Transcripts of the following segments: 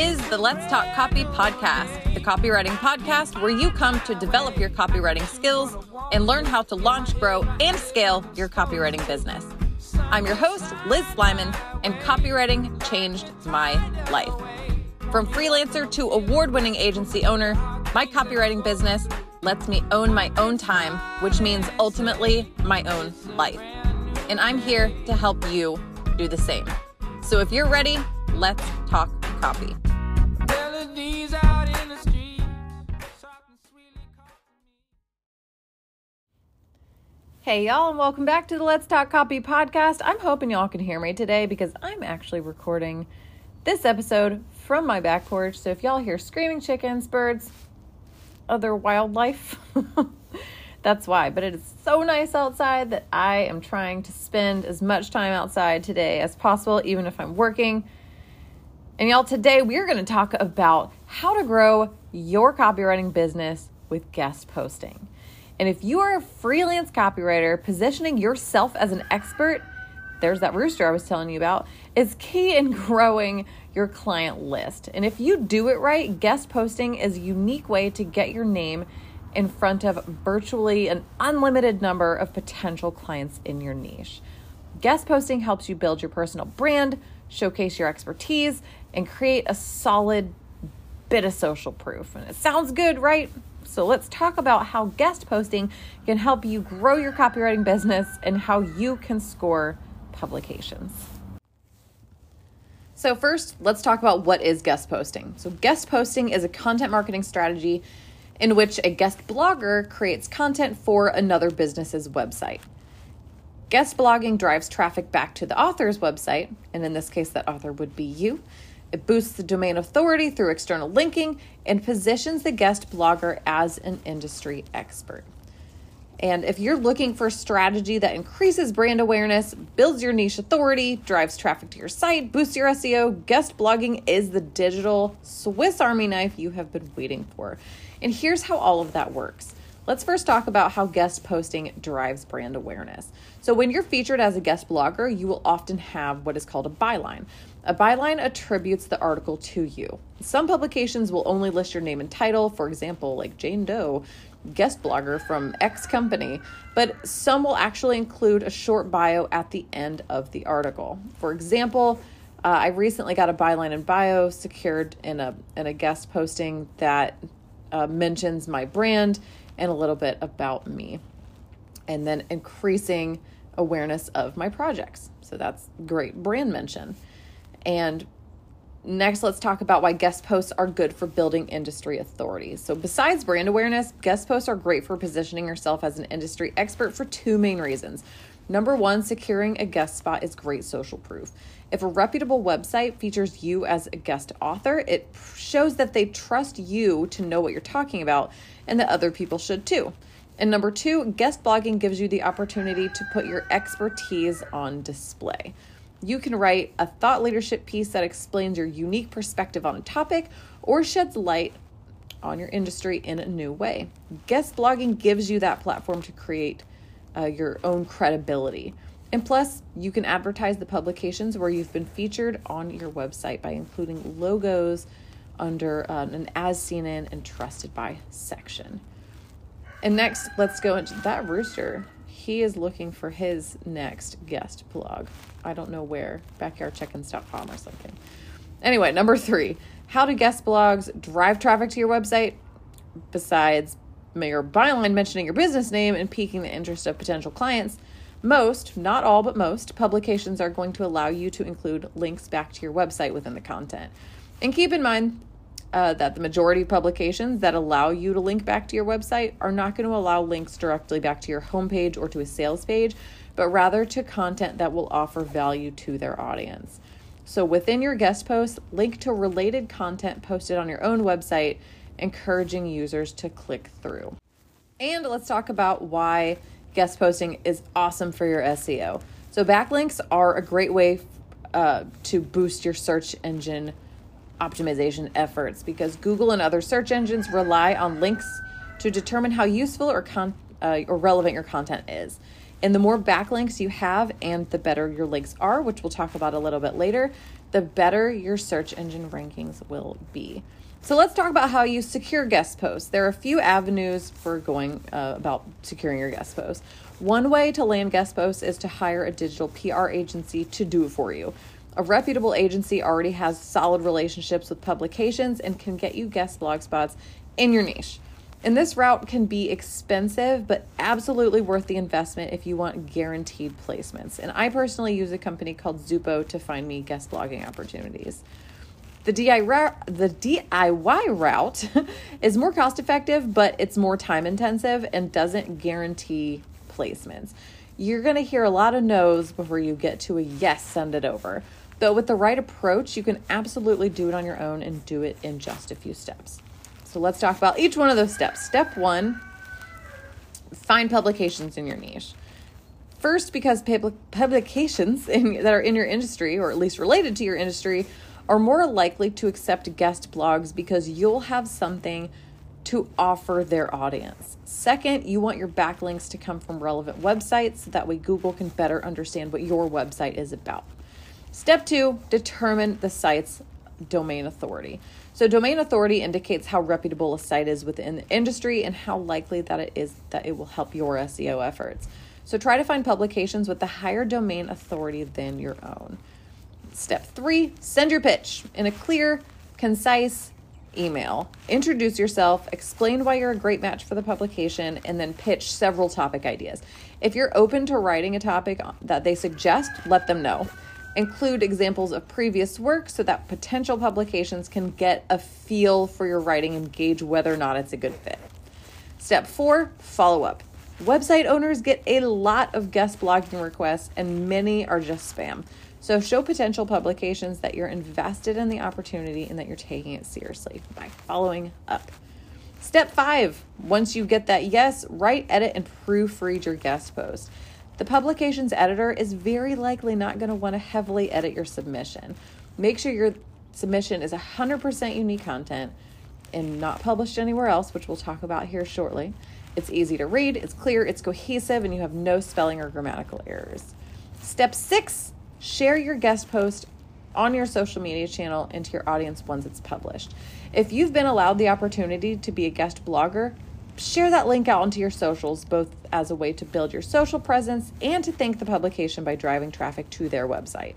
is the Let's Talk Copy podcast, the copywriting podcast where you come to develop your copywriting skills and learn how to launch, grow, and scale your copywriting business. I'm your host, Liz Slyman, and copywriting changed my life. From freelancer to award winning agency owner, my copywriting business lets me own my own time, which means ultimately my own life. And I'm here to help you do the same. So if you're ready, let's talk copy. Hey, y'all, and welcome back to the Let's Talk Copy podcast. I'm hoping y'all can hear me today because I'm actually recording this episode from my back porch. So if y'all hear screaming chickens, birds, other wildlife, that's why. But it is so nice outside that I am trying to spend as much time outside today as possible, even if I'm working. And y'all, today we're going to talk about how to grow your copywriting business with guest posting. And if you are a freelance copywriter, positioning yourself as an expert, there's that rooster I was telling you about, is key in growing your client list. And if you do it right, guest posting is a unique way to get your name in front of virtually an unlimited number of potential clients in your niche. Guest posting helps you build your personal brand, showcase your expertise, and create a solid bit of social proof. And it sounds good, right? So let's talk about how guest posting can help you grow your copywriting business and how you can score publications. So, first, let's talk about what is guest posting. So, guest posting is a content marketing strategy in which a guest blogger creates content for another business's website. Guest blogging drives traffic back to the author's website, and in this case, that author would be you. It boosts the domain authority through external linking and positions the guest blogger as an industry expert. And if you're looking for a strategy that increases brand awareness, builds your niche authority, drives traffic to your site, boosts your SEO, guest blogging is the digital Swiss Army knife you have been waiting for. And here's how all of that works. Let's first talk about how guest posting drives brand awareness. So, when you're featured as a guest blogger, you will often have what is called a byline. A byline attributes the article to you. Some publications will only list your name and title, for example, like Jane Doe guest blogger from X company, but some will actually include a short bio at the end of the article. For example, uh, I recently got a byline and bio secured in a in a guest posting that uh, mentions my brand and a little bit about me, and then increasing awareness of my projects. So that's great brand mention. And Next, let's talk about why guest posts are good for building industry authority. So, besides brand awareness, guest posts are great for positioning yourself as an industry expert for two main reasons. Number one, securing a guest spot is great social proof. If a reputable website features you as a guest author, it shows that they trust you to know what you're talking about and that other people should too. And number two, guest blogging gives you the opportunity to put your expertise on display. You can write a thought leadership piece that explains your unique perspective on a topic or sheds light on your industry in a new way. Guest blogging gives you that platform to create uh, your own credibility. And plus, you can advertise the publications where you've been featured on your website by including logos under uh, an as seen in and trusted by section. And next, let's go into that rooster he is looking for his next guest blog. I don't know where, backyardchickens.com or something. Anyway, number three, how do guest blogs drive traffic to your website? Besides your byline mentioning your business name and piquing the interest of potential clients, most, not all, but most publications are going to allow you to include links back to your website within the content. And keep in mind, uh, that the majority of publications that allow you to link back to your website are not going to allow links directly back to your homepage or to a sales page, but rather to content that will offer value to their audience. So within your guest post, link to related content posted on your own website, encouraging users to click through. And let's talk about why guest posting is awesome for your SEO. So backlinks are a great way uh, to boost your search engine optimization efforts because Google and other search engines rely on links to determine how useful or con- uh, or relevant your content is. And the more backlinks you have and the better your links are, which we'll talk about a little bit later, the better your search engine rankings will be. So let's talk about how you secure guest posts. There are a few avenues for going uh, about securing your guest posts. One way to land guest posts is to hire a digital PR agency to do it for you. A reputable agency already has solid relationships with publications and can get you guest blog spots in your niche. And this route can be expensive, but absolutely worth the investment if you want guaranteed placements. And I personally use a company called Zupo to find me guest blogging opportunities. The DIY, route is more cost effective, but it's more time intensive and doesn't guarantee placements. You're going to hear a lot of no's before you get to a yes, send it over. But with the right approach, you can absolutely do it on your own and do it in just a few steps. So let's talk about each one of those steps. Step one find publications in your niche. First, because publications in, that are in your industry, or at least related to your industry, are more likely to accept guest blogs because you'll have something to offer their audience. Second, you want your backlinks to come from relevant websites so that way Google can better understand what your website is about. Step two, determine the site's domain authority. So, domain authority indicates how reputable a site is within the industry and how likely that it is that it will help your SEO efforts. So, try to find publications with a higher domain authority than your own. Step three send your pitch in a clear, concise email. Introduce yourself, explain why you're a great match for the publication, and then pitch several topic ideas. If you're open to writing a topic that they suggest, let them know. Include examples of previous work so that potential publications can get a feel for your writing and gauge whether or not it's a good fit. Step four follow up. Website owners get a lot of guest blogging requests, and many are just spam. So, show potential publications that you're invested in the opportunity and that you're taking it seriously by following up. Step five once you get that yes, write, edit, and proofread your guest post. The publication's editor is very likely not going to want to heavily edit your submission. Make sure your submission is 100% unique content and not published anywhere else, which we'll talk about here shortly. It's easy to read, it's clear, it's cohesive, and you have no spelling or grammatical errors. Step six share your guest post on your social media channel and to your audience once it's published. If you've been allowed the opportunity to be a guest blogger, share that link out onto your socials, both as a way to build your social presence and to thank the publication by driving traffic to their website.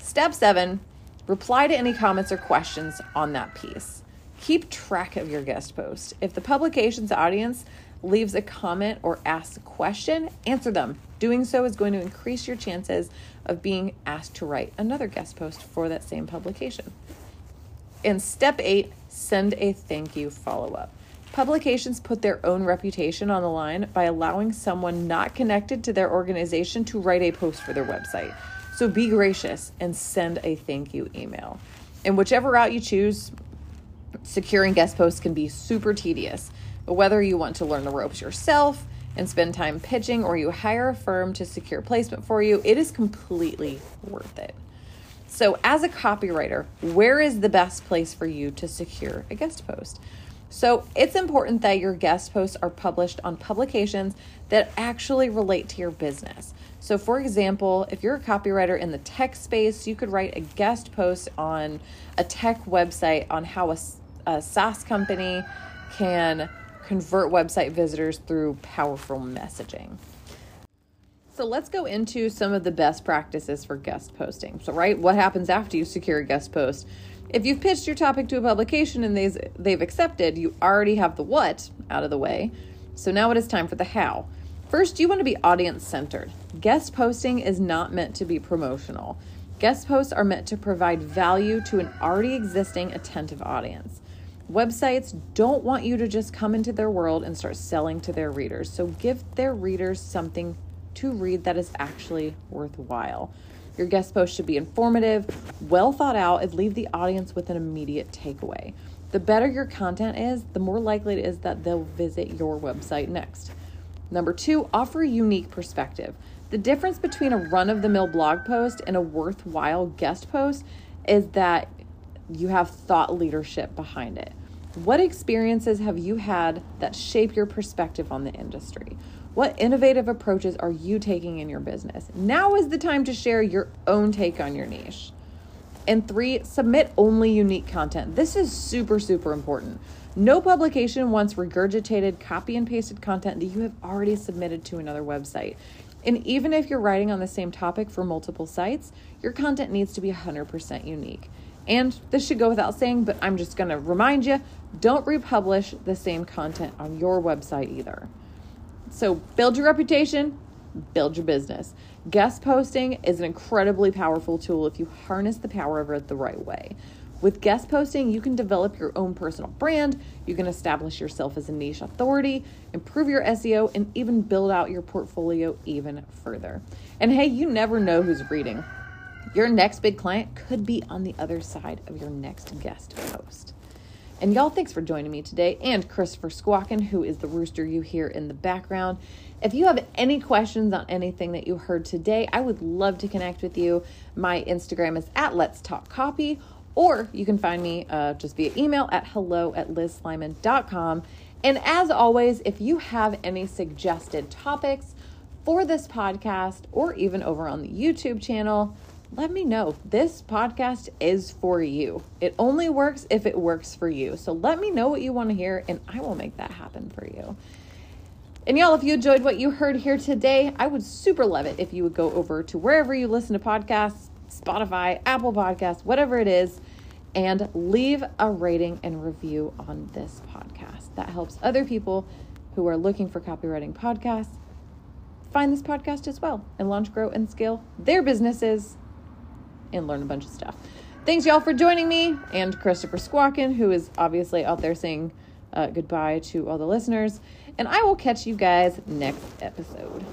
Step seven reply to any comments or questions on that piece. Keep track of your guest post. If the publication's audience leaves a comment or asks a question, answer them. Doing so is going to increase your chances of being asked to write another guest post for that same publication. In step eight, send a thank you follow up. Publications put their own reputation on the line by allowing someone not connected to their organization to write a post for their website. So be gracious and send a thank you email. And whichever route you choose, securing guest posts can be super tedious. But whether you want to learn the ropes yourself and spend time pitching or you hire a firm to secure placement for you, it is completely worth it. So, as a copywriter, where is the best place for you to secure a guest post? So it's important that your guest posts are published on publications that actually relate to your business. So, for example, if you're a copywriter in the tech space, you could write a guest post on a tech website on how a, a SaaS company can convert website visitors through powerful messaging. So let's go into some of the best practices for guest posting. So, right, what happens after you secure a guest post? If you've pitched your topic to a publication and they've, they've accepted, you already have the what out of the way. So now it is time for the how. First, you want to be audience centered. Guest posting is not meant to be promotional. Guest posts are meant to provide value to an already existing attentive audience. Websites don't want you to just come into their world and start selling to their readers. So give their readers something to read that is actually worthwhile. Your guest post should be informative, well thought out, and leave the audience with an immediate takeaway. The better your content is, the more likely it is that they'll visit your website next. Number two, offer a unique perspective. The difference between a run of the mill blog post and a worthwhile guest post is that you have thought leadership behind it. What experiences have you had that shape your perspective on the industry? What innovative approaches are you taking in your business? Now is the time to share your own take on your niche. And three, submit only unique content. This is super, super important. No publication wants regurgitated, copy and pasted content that you have already submitted to another website. And even if you're writing on the same topic for multiple sites, your content needs to be 100% unique. And this should go without saying, but I'm just going to remind you don't republish the same content on your website either. So build your reputation, build your business. Guest posting is an incredibly powerful tool if you harness the power of it the right way. With guest posting, you can develop your own personal brand, you can establish yourself as a niche authority, improve your SEO, and even build out your portfolio even further. And hey, you never know who's reading. Your next big client could be on the other side of your next guest post. And y'all, thanks for joining me today, and Christopher Squawkin, who is the rooster you hear in the background. If you have any questions on anything that you heard today, I would love to connect with you. My Instagram is at Let's Talk Copy, or you can find me uh, just via email at hello at lizslyman.com. And as always, if you have any suggested topics for this podcast or even over on the YouTube channel, let me know. This podcast is for you. It only works if it works for you. So let me know what you want to hear, and I will make that happen for you. And y'all, if you enjoyed what you heard here today, I would super love it if you would go over to wherever you listen to podcasts Spotify, Apple Podcasts, whatever it is, and leave a rating and review on this podcast. That helps other people who are looking for copywriting podcasts find this podcast as well and launch, grow, and scale their businesses and learn a bunch of stuff. Thanks, y'all, for joining me and Christopher Squawkin, who is obviously out there saying uh, goodbye to all the listeners. And I will catch you guys next episode.